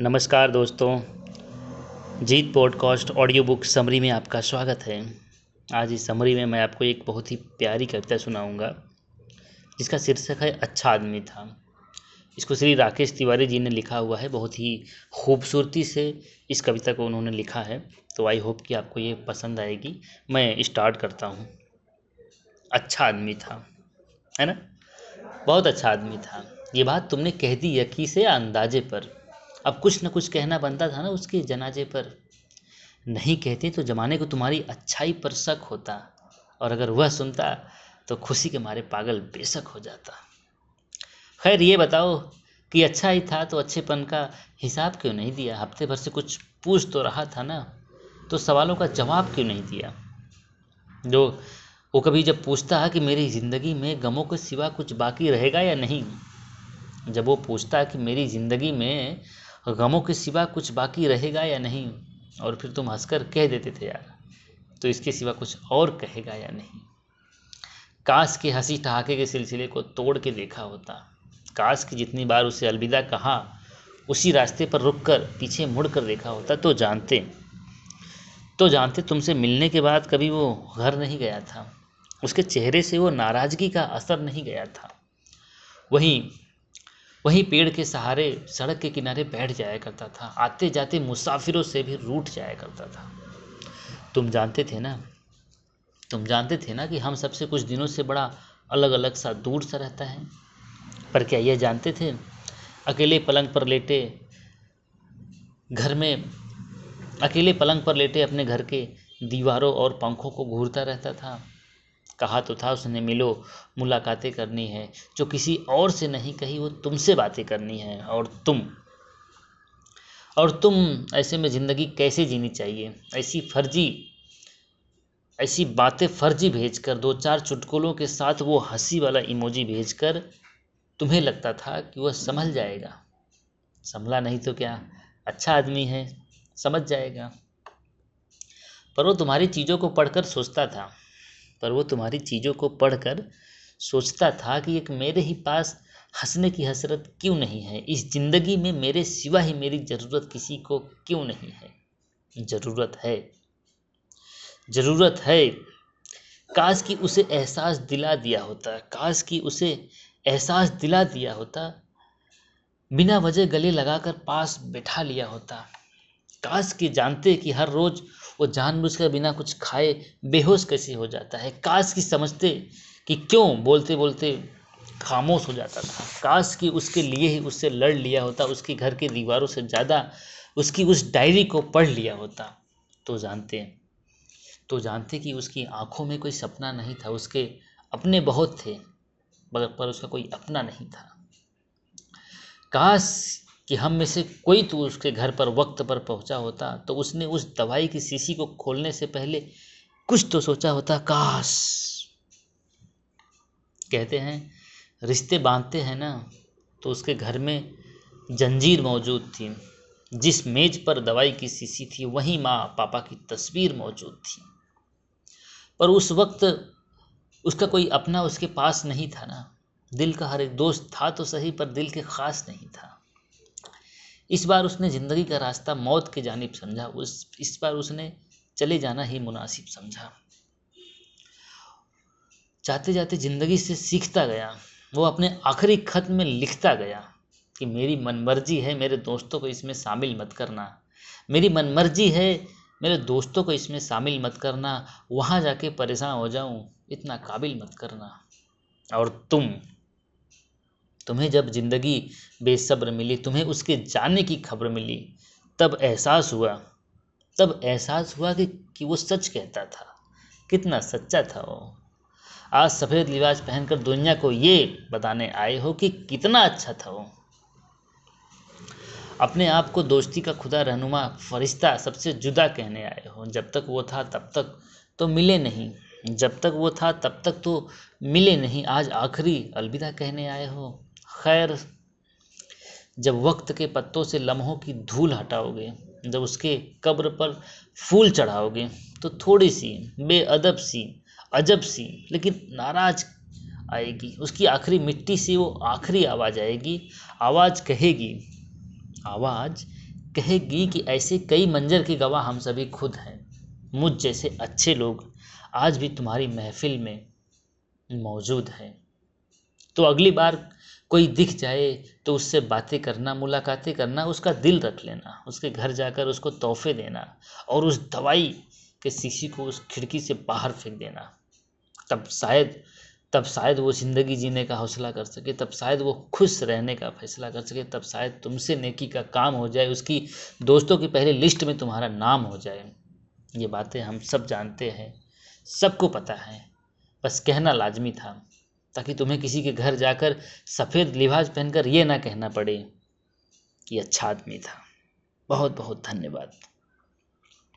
नमस्कार दोस्तों। Jeet podcast audio book summary में आपका स्वागत है। आज इस समरी में मैं आपको एक बहुत ही प्यारी कविता सुनाऊँगा, जिसका शीर्षक है अच्छा आदमी था। इसको श्री राकेश तिवारी जी ने लिखा हुआ है, बहुत ही खूबसूरती से इस कविता को उन्होंने लिखा है। तो आई होप कि आपको ये पसंद आएगी। मैं स्टार्ट करता हूँ। अच्छा आदमी था, है ना? बहुत अच्छा आदमी था। ये बात तुमने कह दी यकी से अंदाजे पर। अब कुछ ना कुछ कहना बनता था ना उसके जनाजे पर। नहीं कहते तो जमाने को तुम्हारी अच्छाई पर शक होता और अगर वह सुनता तो खुशी के मारे पागल बेशक हो जाता। खैर, ये बताओ कि अच्छा ही था तो अच्छेपन का हिसाब क्यों नहीं दिया? हफ़्ते भर से कुछ पूछ तो रहा था ना तो सवालों का जवाब क्यों नहीं दिया? जो वो कभी जब पूछता है कि मेरी ज़िंदगी में गमों के सिवा कुछ बाकी रहेगा या नहीं? जब वो पूछता है कि मेरी ज़िंदगी में गमों के सिवा कुछ बाकी रहेगा या नहीं? और फिर तुम हंसकर कह देते थे यार तो इसके सिवा कुछ और कहेगा या नहीं? काश के हँसी ठहाके के सिलसिले को तोड़ के देखा होता। काश की जितनी बार उसे अलविदा कहा, उसी रास्ते पर रुक कर पीछे मुड़ कर देखा होता तो जानते। तो जानते तुमसे मिलने के बाद कभी वो घर नहीं गया था। उसके चेहरे से वो नाराज़गी का असर नहीं गया था। वहीं वहीं पेड़ के सहारे, सड़क के किनारे बैठ जाया करता था। आते जाते मुसाफिरों से भी रूठ जाया करता था। तुम जानते थे ना? तुम जानते थे ना कि हम सबसे कुछ दिनों से बड़ा अलग अलग सा दूर सा रहता है? पर क्या यह जानते थे? अकेले पलंग पर लेटे घर में, अकेले पलंग पर लेटे अपने घर के दीवारों और पंखों को घूरता रहता था। कहा तो था, उसने, मिलो, मुलाकातें करनी है। जो किसी और से नहीं कही, वो तुमसे बातें करनी है, और तुम। और तुम, ऐसे में ज़िंदगी कैसे जीनी चाहिए? ऐसी फर्जी, ऐसी बातें फर्जी भेजकर दो चार चुटकुलों के साथ वो हँसी वाला इमोजी भेजकर, तुम्हें लगता था कि वह संभल जाएगा। संभला नहीं तो क्या? अच्छा आदमी है, समझ जाएगा। पर वो तुम्हारी चीज़ों को पढ़कर सोचता था। पर वो तुम्हारी चीज़ों को पढ़कर सोचता था कि एक मेरे ही पास हंसने की हसरत क्यों नहीं है? इस ज़िंदगी में मेरे सिवा ही मेरी ज़रूरत किसी को क्यों नहीं है? ज़रूरत है। ज़रूरत है। काश की उसे एहसास दिला दिया होता। काश की उसे एहसास दिला दिया होता। बिना वजह गले लगाकर पास बैठा लिया होता। काश के जानते कि हर रोज़ वो जानबूझकर बिना कुछ खाए बेहोश कैसे हो जाता है? काश की समझते कि क्यों बोलते बोलते खामोश हो जाता था। काश कि उसके लिए ही उससे लड़ लिया होता, उसके घर की दीवारों से ज़्यादा उसकी उस डायरी को पढ़ लिया होता। तो जानते तो जानते कि उसकी आँखों में कोई सपना नहीं था, उसके अपने बहुत थे, मगर पर उसका कोई अपना नहीं था। काश कि हम में से कोई तो उसके घर पर वक्त पर पहुँचा होता तो उसने उस दवाई की शीशी को खोलने से पहले कुछ तो सोचा होता, काश। कहते हैं, रिश्ते बांधते हैं ना तो उसके घर में जंजीर मौजूद थी। जिस मेज पर दवाई की शीशी थी, वहीं माँ पापा की तस्वीर मौजूद थी। पर उस वक्त उसका कोई अपना उसके पास नहीं था ना। दिल का हर एक दोस्त था तो सही, पर दिल के खास नहीं था। इस बार उसने ज़िंदगी का रास्ता मौत की जानिब समझा। उस, इस बार उसने चले जाना ही मुनासिब समझा। जाते जाते ज़िंदगी से सीखता गया। वो अपने आखिरी खत में लिखता गया कि मेरी मनमर्जी है, मेरे दोस्तों को इसमें शामिल मत करना। मेरी मनमर्जी है, मेरे दोस्तों को इसमें शामिल मत करना। वहाँ जाके परेशान हो जाऊँ, इतना काबिल मत करना। और तुम तुम्हें जब ज़िंदगी बेसब्र मिली, तुम्हें उसके जाने की खबर मिली, तब एहसास हुआ। तब एहसास हुआ कि कि वो सच कहता था। कितना सच्चा था वो। आज सफ़ेद लिबास पहनकर दुनिया को ये बताने आए हो कि कितना अच्छा था वो। अपने आप को दोस्ती का खुदा रहनुमा फरिश्ता सबसे जुदा कहने आए हो। जब तक वो था, तब तक तो मिले नहीं। जब तक वो था, तब तक तो मिले नहीं। आज आखिरी अलविदा कहने आए हो। खैर, जब वक्त के पत्तों से लम्हों की धूल हटाओगे, जब उसके कब्र पर फूल चढ़ाओगे तो थोड़ी सी, बेअदब सी, अजब सी, लेकिन नाराज़ आएगी। उसकी आखिरी मिट्टी से वो आखिरी आवाज़ आएगी। आवाज़ कहेगी आवाज़ कहेगी कि ऐसे कई मंजर के गवाह हम सभी खुद हैं, मुझ जैसे अच्छे लोग आज भी तुम्हारी महफिल में मौजूद हैं। तो अगली बार कोई दिख जाए तो उससे बातें करना, मुलाकातें करना, उसका दिल रख लेना, उसके घर जाकर उसको तोहफे देना और उस दवाई के शीशी को उस खिड़की से बाहर फेंक देना। तब शायद तब शायद वो ज़िंदगी जीने का हौसला कर सके, तब शायद वो खुश रहने का फैसला कर सके, तब शायद तुमसे नेकी का काम हो जाए, उसकी दोस्तों की पहले लिस्ट में तुम्हारा नाम हो जाए। ये बातें हम सब जानते हैं, सबको पता है, बस कहना लाजमी था। ताकि तुम्हें किसी के घर जाकर सफ़ेद लिबास पहनकर ये ना कहना पड़े कि अच्छा आदमी था। बहुत बहुत धन्यवाद।